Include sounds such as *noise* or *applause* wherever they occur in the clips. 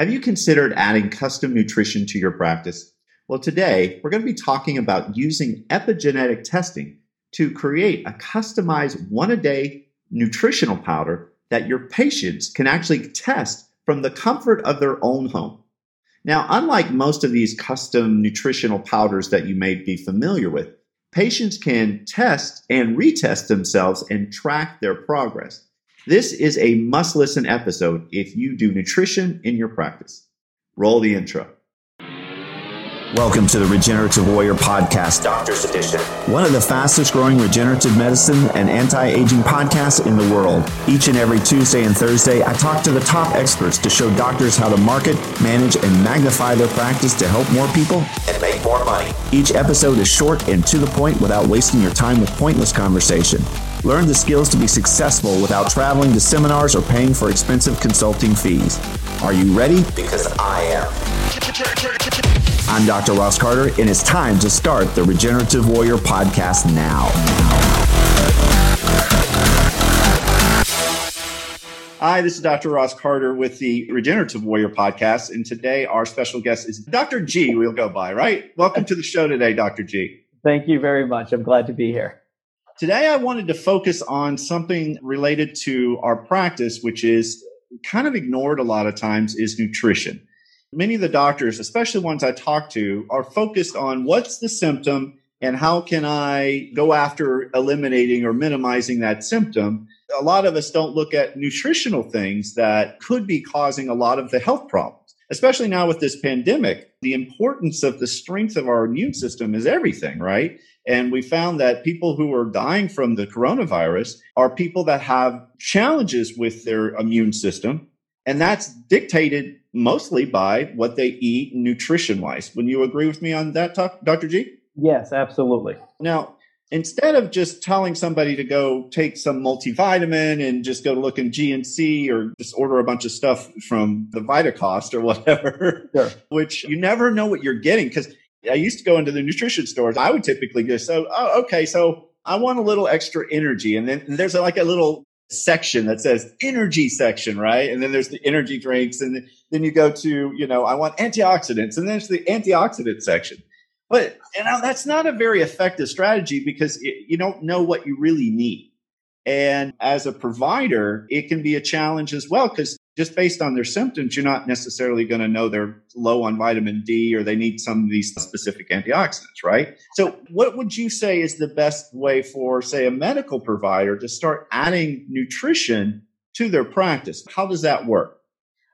Have you considered adding custom nutrition to your practice? Well, today we're going to be talking about using epigenetic testing to create a customized one a day nutritional powder that your patients can actually test from the comfort of their own home. Now, unlike most of these custom nutritional powders that you may be familiar with, patients can test and retest themselves and track their progress. This is a must listen episode if you do nutrition in your practice. Roll the intro. Welcome to the Regenerative Warrior Podcast, Doctor's Edition. One of the fastest growing regenerative medicine and anti aging podcasts in the world. Each and every Tuesday and Thursday, I talk to the top experts to show doctors how to market, manage, and magnify their practice to help more people and make more money. Each episode is short and to the point without wasting your time with pointless conversation. Learn the skills to be successful without traveling to seminars or paying for expensive consulting fees. Are you ready? Because I am. I'm Dr. Ross Carter, and it's time to start the Regenerative Warrior podcast now. Hi, this is Dr. Ross Carter with the Regenerative Warrior podcast, and today our special guest is Dr. G. We'll go by, right? Welcome to the show today, Dr. G. Thank you very much. I'm glad to be here. Today, I wanted to focus on something related to our practice, which is kind of ignored a lot of times, is nutrition. Many of the doctors, especially ones I talk to, are focused on what's the symptom and how can I go after eliminating or minimizing that symptom. A lot of us don't look at nutritional things that could be causing a lot of the health problems, especially now with this pandemic. The importance of the strength of our immune system is everything, right? And we found that people who are dying from the coronavirus are people that have challenges with their immune system. And that's dictated mostly by what they eat nutrition wise. Would you agree with me on that, Dr. G? Yes, absolutely. Now, instead of just telling somebody to go take some multivitamin and just go look in GNC or just order a bunch of stuff from the Vitacost or whatever, *laughs* sure. which you never know what you're getting. Because I used to go into the nutrition stores. I would typically just so, oh, okay, so I want a little extra energy. And then there's like a little section that says energy section, right? And then there's the energy drinks. And then you go to, you know, I want antioxidants. And then there's the antioxidant section. But, know, that's not a very effective strategy because it, you don't know what you really need. And as a provider, it can be a challenge as well because just based on their symptoms, you're not necessarily going to know they're low on vitamin D or they need some of these specific antioxidants, right? So, what would you say is the best way for, say, a medical provider to start adding nutrition to their practice? How does that work?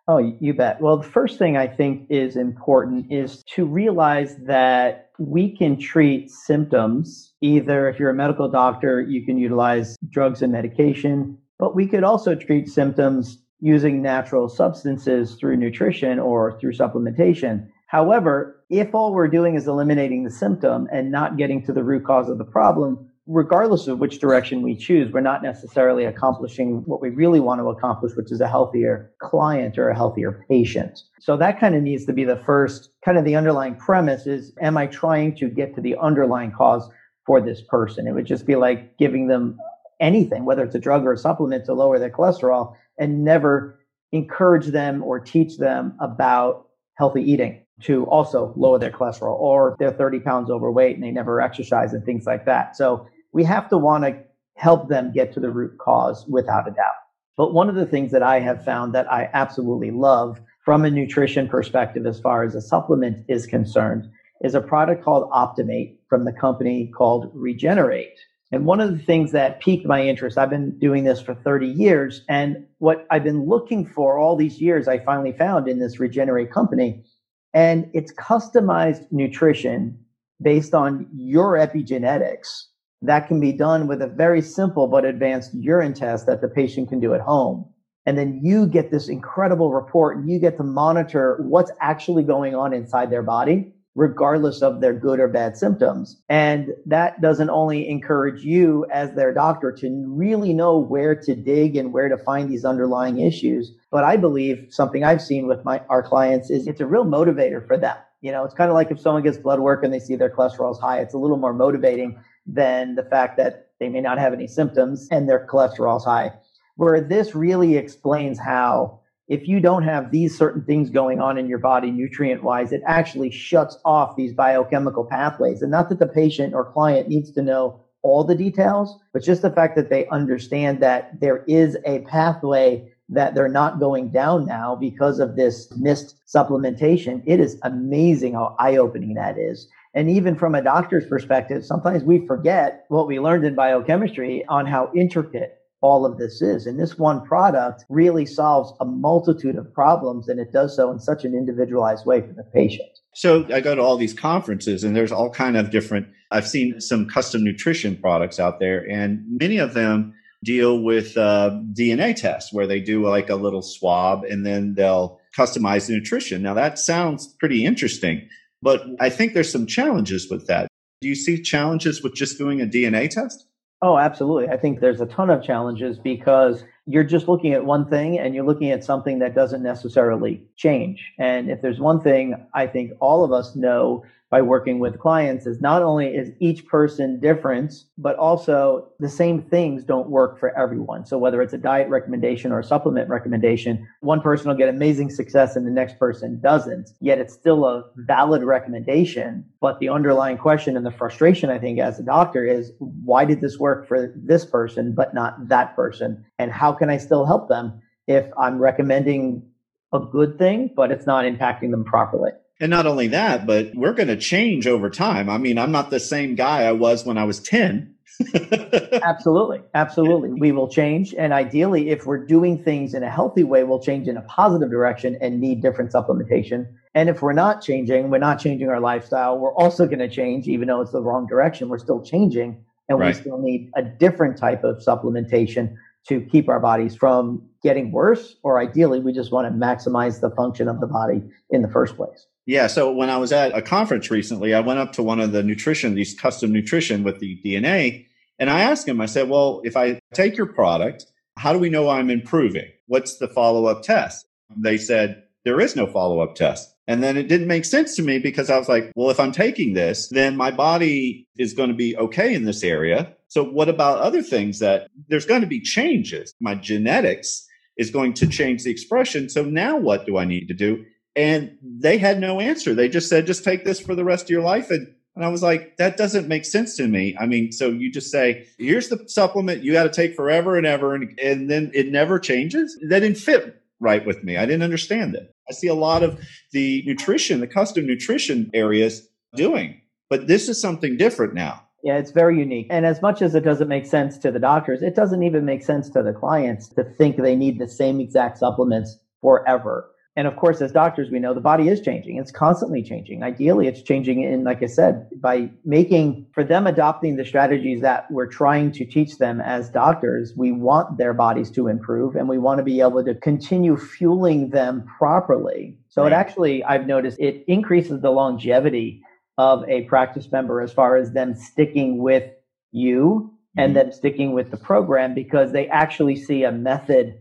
Oh, you bet. Well, the first thing I think is important is to realize that we can treat symptoms. Either if you're a medical doctor, you can utilize drugs and medication, but we could also treat symptoms using natural substances through nutrition or through supplementation. However, if all we're doing is eliminating the symptom and not getting to the root cause of the problem, regardless of which direction we choose, we're not necessarily accomplishing what we really want to accomplish, which is a healthier client or a healthier patient. So that kind of needs to be the first kind of the underlying premise is, am I trying to get to the underlying cause for this person? It would just be like giving them anything, whether it's a drug or a supplement to lower their cholesterol and never encourage them or teach them about healthy eating to also lower their cholesterol or they're 30 pounds overweight and they never exercise and things like that. So we have to want to help them get to the root cause without a doubt. But one of the things that I have found that I absolutely love from a nutrition perspective, as far as a supplement is concerned, is a product called Optimate from the company called Regenerate. And one of the things that piqued my interest, I've been doing this for 30 years. And what I've been looking for all these years, I finally found in this Regenerate company. And it's customized nutrition based on your epigenetics that can be done with a very simple but advanced urine test that the patient can do at home. And then you get this incredible report and you get to monitor what's actually going on inside their body regardless of their good or bad symptoms. And that doesn't only encourage you as their doctor to really know where to dig and where to find these underlying issues, but I believe something I've seen with my our clients is it's a real motivator for them. You know, it's kind of like if someone gets blood work and they see their cholesterol is high, it's a little more motivating than the fact that they may not have any symptoms and their cholesterol is high. Where this really explains how if you don't have these certain things going on in your body nutrient wise, it actually shuts off these biochemical pathways. And not that the patient or client needs to know all the details, but just the fact that they understand that there is a pathway that they're not going down now because of this missed supplementation. It is amazing how eye opening that is. And even from a doctor's perspective, sometimes we forget what we learned in biochemistry on how intricate all of this is. And this one product really solves a multitude of problems, and it does so in such an individualized way for the patient. So I go to all these conferences, and there's all kind of different. I've seen some custom nutrition products out there, and many of them deal with uh, DNA tests where they do like a little swab, and then they'll customize the nutrition. Now that sounds pretty interesting, but I think there's some challenges with that. Do you see challenges with just doing a DNA test? Oh, absolutely. I think there's a ton of challenges because you're just looking at one thing and you're looking at something that doesn't necessarily change. And if there's one thing I think all of us know by working with clients is not only is each person different, but also the same things don't work for everyone. So whether it's a diet recommendation or a supplement recommendation, one person will get amazing success and the next person doesn't. Yet it's still a valid recommendation. But the underlying question and the frustration, I think, as a doctor is why did this work for this person, but not that person? And how can I still help them if I'm recommending a good thing, but it's not impacting them properly? And not only that, but we're going to change over time. I mean, I'm not the same guy I was when I was 10. *laughs* absolutely. Absolutely. We will change. And ideally, if we're doing things in a healthy way, we'll change in a positive direction and need different supplementation. And if we're not changing, we're not changing our lifestyle, we're also going to change, even though it's the wrong direction. We're still changing and right. we still need a different type of supplementation to keep our bodies from getting worse. Or ideally, we just want to maximize the function of the body in the first place. Yeah. So when I was at a conference recently, I went up to one of the nutrition, these custom nutrition with the DNA, and I asked him, I said, well, if I take your product, how do we know I'm improving? What's the follow up test? They said, there is no follow up test. And then it didn't make sense to me because I was like, well, if I'm taking this, then my body is going to be okay in this area. So what about other things that there's going to be changes? My genetics is going to change the expression. So now what do I need to do? And they had no answer. They just said, just take this for the rest of your life. And, and I was like, that doesn't make sense to me. I mean, so you just say, here's the supplement you got to take forever and ever. And, and then it never changes. That didn't fit right with me. I didn't understand it. I see a lot of the nutrition, the custom nutrition areas doing, but this is something different now. Yeah, it's very unique. And as much as it doesn't make sense to the doctors, it doesn't even make sense to the clients to think they need the same exact supplements forever. And of course, as doctors, we know the body is changing. It's constantly changing. Ideally, it's changing in, like I said, by making, for them adopting the strategies that we're trying to teach them as doctors, we want their bodies to improve and we want to be able to continue fueling them properly. So right. it actually, I've noticed it increases the longevity of a practice member as far as them sticking with you mm-hmm. and then sticking with the program because they actually see a method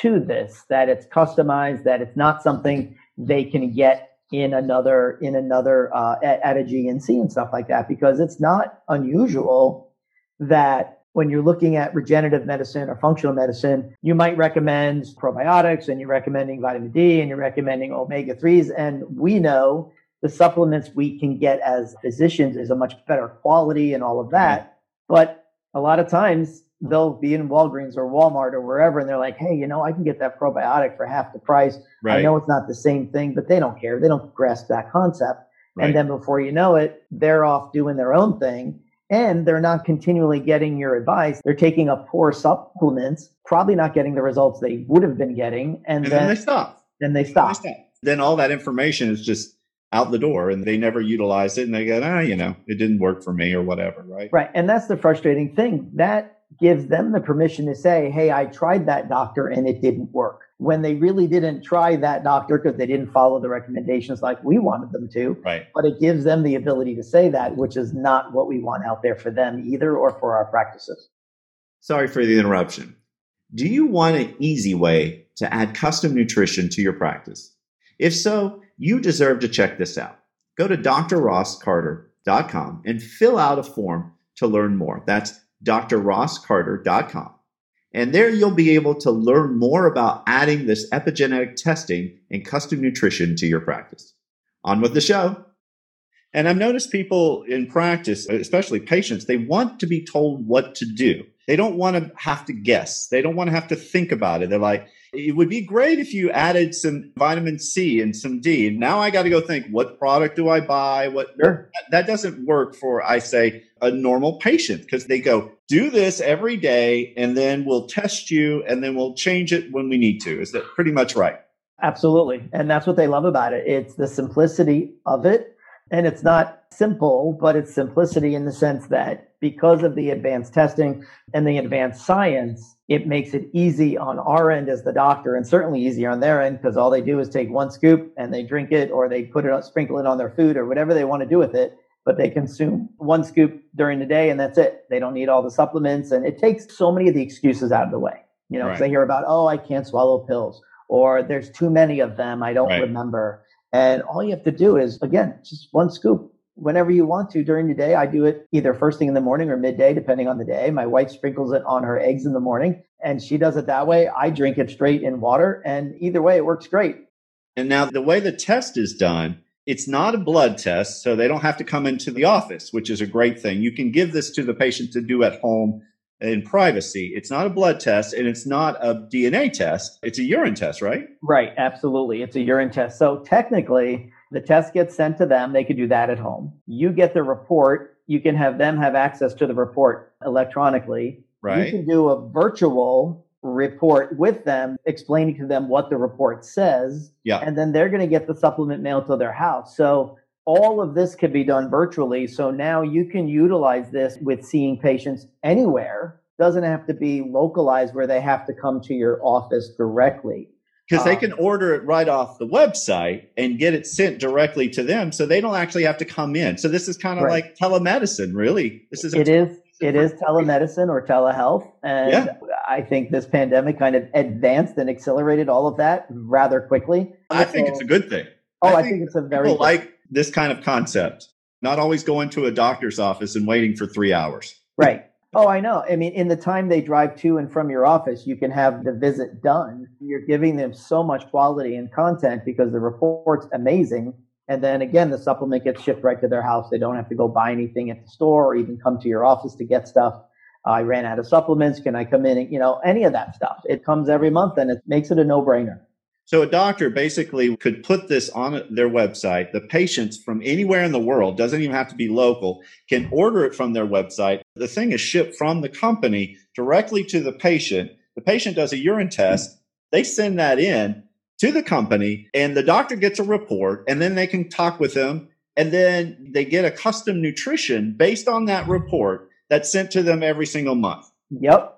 to this, that it's customized, that it's not something they can get in another in another uh, at, at a GNC and stuff like that, because it's not unusual that when you're looking at regenerative medicine or functional medicine, you might recommend probiotics and you're recommending vitamin D and you're recommending omega 3s. And we know the supplements we can get as physicians is a much better quality and all of that. Mm-hmm. But a lot of times they'll be in Walgreens or Walmart or wherever, and they're like, "Hey, you know, I can get that probiotic for half the price. Right. I know it's not the same thing, but they don't care. They don't grasp that concept." Right. And then before you know it, they're off doing their own thing, and they're not continually getting your advice. They're taking a poor supplements, probably not getting the results they would have been getting, and, and then, then, they stop. Then they stop. Then, they stop. then all that information is just out the door and they never utilize it and they go, ah, you know, it didn't work for me or whatever, right? Right. And that's the frustrating thing. That gives them the permission to say, Hey, I tried that doctor and it didn't work. When they really didn't try that doctor because they didn't follow the recommendations like we wanted them to. Right. But it gives them the ability to say that, which is not what we want out there for them either or for our practices. Sorry for the interruption. Do you want an easy way to add custom nutrition to your practice? If so, you deserve to check this out. Go to drrosscarter.com and fill out a form to learn more. That's drrosscarter.com. And there you'll be able to learn more about adding this epigenetic testing and custom nutrition to your practice. On with the show. And I've noticed people in practice, especially patients, they want to be told what to do. They don't want to have to guess. They don't want to have to think about it. They're like, it would be great if you added some vitamin C and some D. And now I got to go think, what product do I buy? What sure. that doesn't work for, I say, a normal patient because they go, do this every day and then we'll test you and then we'll change it when we need to. Is that pretty much right? Absolutely. And that's what they love about it. It's the simplicity of it. And it's not simple, but it's simplicity in the sense that because of the advanced testing and the advanced science, it makes it easy on our end as the doctor and certainly easier on their end because all they do is take one scoop and they drink it or they put it sprinkle it on their food or whatever they want to do with it but they consume one scoop during the day and that's it they don't need all the supplements and it takes so many of the excuses out of the way you know right. they hear about oh i can't swallow pills or there's too many of them i don't right. remember and all you have to do is again just one scoop whenever you want to during the day. I do it either first thing in the morning or midday, depending on the day. My wife sprinkles it on her eggs in the morning and she does it that way. I drink it straight in water and either way it works great. And now the way the test is done, it's not a blood test, so they don't have to come into the office, which is a great thing. You can give this to the patient to do at home in privacy. It's not a blood test and it's not a DNA test. It's a urine test, right? Right, absolutely. It's a urine test. So technically, the test gets sent to them. They could do that at home. You get the report. You can have them have access to the report electronically. Right. You can do a virtual report with them, explaining to them what the report says. Yeah. And then they're going to get the supplement mailed to their house. So all of this can be done virtually. So now you can utilize this with seeing patients anywhere. Doesn't have to be localized where they have to come to your office directly because they ah. can order it right off the website and get it sent directly to them so they don't actually have to come in so this is kind of right. like telemedicine really this is it is it is telemedicine or telehealth and yeah. i think this pandemic kind of advanced and accelerated all of that rather quickly i think it's a good thing oh i, I think, think, it's a very like this kind of concept not always going to a doctor's office and waiting for three hours right Oh, I know. I mean, in the time they drive to and from your office, you can have the visit done. You're giving them so much quality and content because the report's amazing. And then again, the supplement gets shipped right to their house. They don't have to go buy anything at the store or even come to your office to get stuff. I ran out of supplements. Can I come in and, you know, any of that stuff? It comes every month and it makes it a no brainer. So a doctor basically could put this on their website. The patients from anywhere in the world, doesn't even have to be local, can order it from their website. The thing is shipped from the company directly to the patient. The patient does a urine test. They send that in to the company and the doctor gets a report and then they can talk with them and then they get a custom nutrition based on that report that's sent to them every single month. Yep.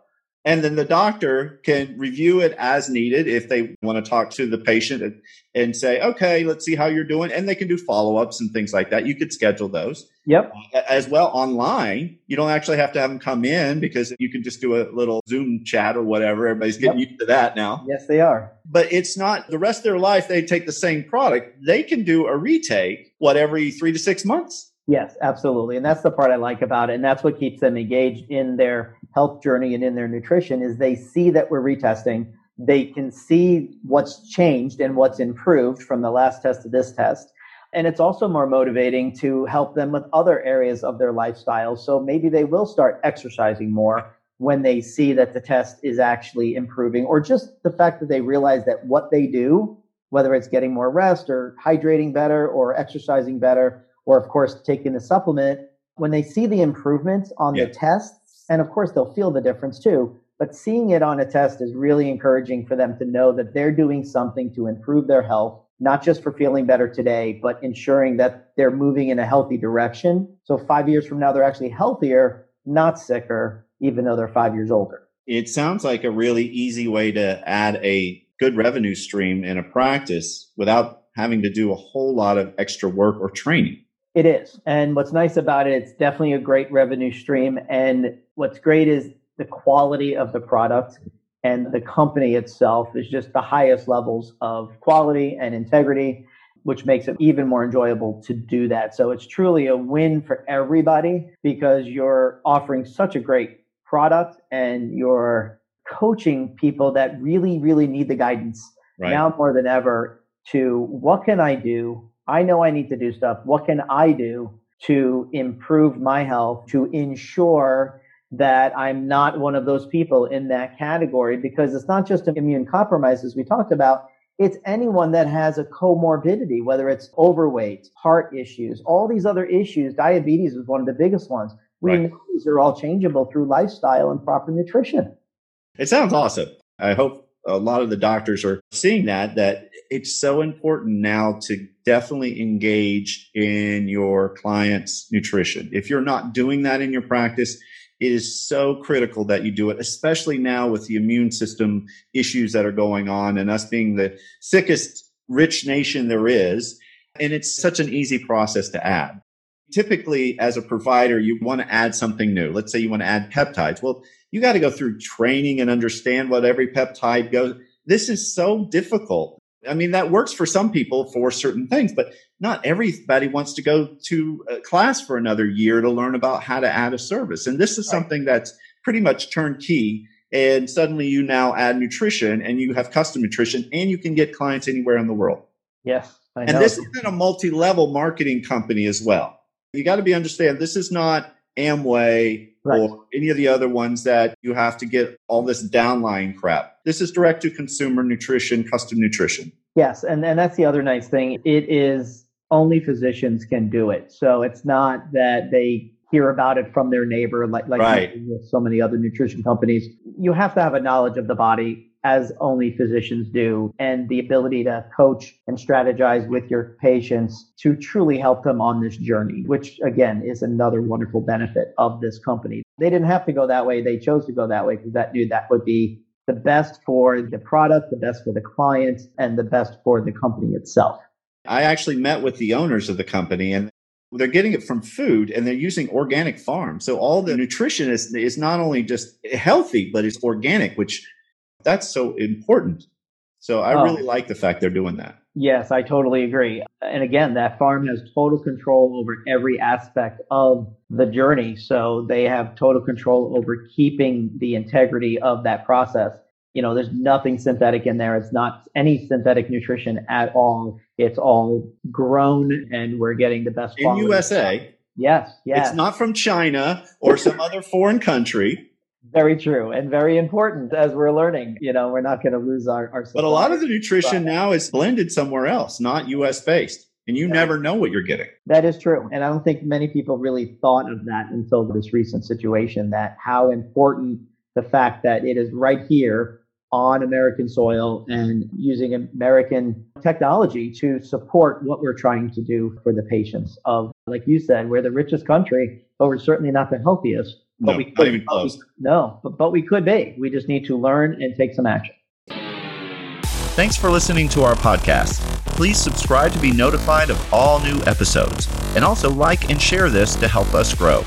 And then the doctor can review it as needed if they want to talk to the patient and, and say, okay, let's see how you're doing. And they can do follow ups and things like that. You could schedule those. Yep. As well online. You don't actually have to have them come in because you can just do a little Zoom chat or whatever. Everybody's getting yep. used to that now. Yes, they are. But it's not the rest of their life. They take the same product. They can do a retake, what, every three to six months. Yes, absolutely. And that's the part I like about it. And that's what keeps them engaged in their health journey and in their nutrition is they see that we're retesting. They can see what's changed and what's improved from the last test to this test. And it's also more motivating to help them with other areas of their lifestyle. So maybe they will start exercising more when they see that the test is actually improving, or just the fact that they realize that what they do, whether it's getting more rest or hydrating better or exercising better, or of course taking the supplement, when they see the improvements on yeah. the tests, and of course they'll feel the difference too, but seeing it on a test is really encouraging for them to know that they're doing something to improve their health, not just for feeling better today, but ensuring that they're moving in a healthy direction. So five years from now, they're actually healthier, not sicker, even though they're five years older. It sounds like a really easy way to add a good revenue stream in a practice without having to do a whole lot of extra work or training. It is. And what's nice about it, it's definitely a great revenue stream. And what's great is the quality of the product and the company itself is just the highest levels of quality and integrity, which makes it even more enjoyable to do that. So it's truly a win for everybody because you're offering such a great product and you're coaching people that really, really need the guidance right. now more than ever to what can I do? I know I need to do stuff. What can I do to improve my health, to ensure that I'm not one of those people in that category? Because it's not just an immune compromise, as we talked about. It's anyone that has a comorbidity, whether it's overweight, heart issues, all these other issues. Diabetes is one of the biggest ones. We right. know these are all changeable through lifestyle and proper nutrition. It sounds awesome. I hope a lot of the doctors are seeing that, that it's so important now to definitely engage in your client's nutrition. If you're not doing that in your practice, it is so critical that you do it, especially now with the immune system issues that are going on and us being the sickest rich nation there is. And it's such an easy process to add. Typically, as a provider, you want to add something new. Let's say you want to add peptides. Well, you got to go through training and understand what every peptide goes. This is so difficult. I mean, that works for some people for certain things, but not everybody wants to go to a class for another year to learn about how to add a service. And this is something that's pretty much turnkey. And suddenly you now add nutrition and you have custom nutrition and you can get clients anywhere in the world. Yes. And this isn't a multi level marketing company as well. You got to be understand this is not Amway right. or any of the other ones that you have to get all this downline crap. This is direct to consumer nutrition, custom nutrition. Yes, and, and that's the other nice thing. It is only physicians can do it. So it's not that they hear about it from their neighbor like like right. with so many other nutrition companies. You have to have a knowledge of the body as only physicians do and the ability to coach and strategize with your patients to truly help them on this journey, which again is another wonderful benefit of this company. They didn't have to go that way. They chose to go that way because that knew that would be the best for the product, the best for the client, and the best for the company itself. I actually met with the owners of the company and they're getting it from food and they're using organic farms. So all the nutrition is, is not only just healthy, but it's organic, which that's so important. So I oh. really like the fact they're doing that. Yes, I totally agree. And again, that farm has total control over every aspect of the journey. So they have total control over keeping the integrity of that process. You know, there's nothing synthetic in there. It's not any synthetic nutrition at all. It's all grown and we're getting the best in USA. Yes, yes. It's not from China or some other foreign country. Very true and very important as we're learning. You know, we're not going to lose our, our But a lot of the nutrition but, now is blended somewhere else, not US based. And you yeah. never know what you're getting. That is true. And I don't think many people really thought of that until this recent situation that how important the fact that it is right here on American soil and using American technology to support what we're trying to do for the patients of, like you said, we're the richest country, but we're certainly not the healthiest. But no, we could, not even close. no, but, but we could be. We just need to learn and take some action. Thanks for listening to our podcast. Please subscribe to be notified of all new episodes. And also like and share this to help us grow.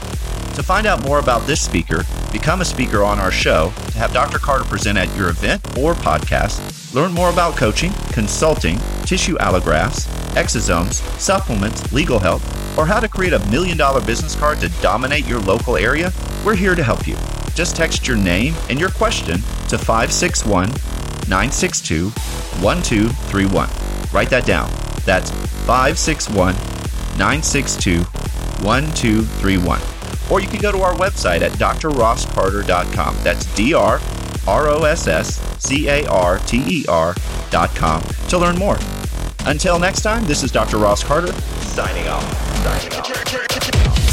To find out more about this speaker, become a speaker on our show, to have Dr. Carter present at your event or podcast, learn more about coaching, consulting, tissue allografts, exosomes, supplements, legal help, or how to create a million dollar business card to dominate your local area, we're here to help you. Just text your name and your question to 561 962 1231. Write that down. That's 561 962 1231. Or you can go to our website at drrosscarter.com. That's D R R O S S C A R T E R.com to learn more. Until next time, this is Dr. Ross Carter signing off. Signing off.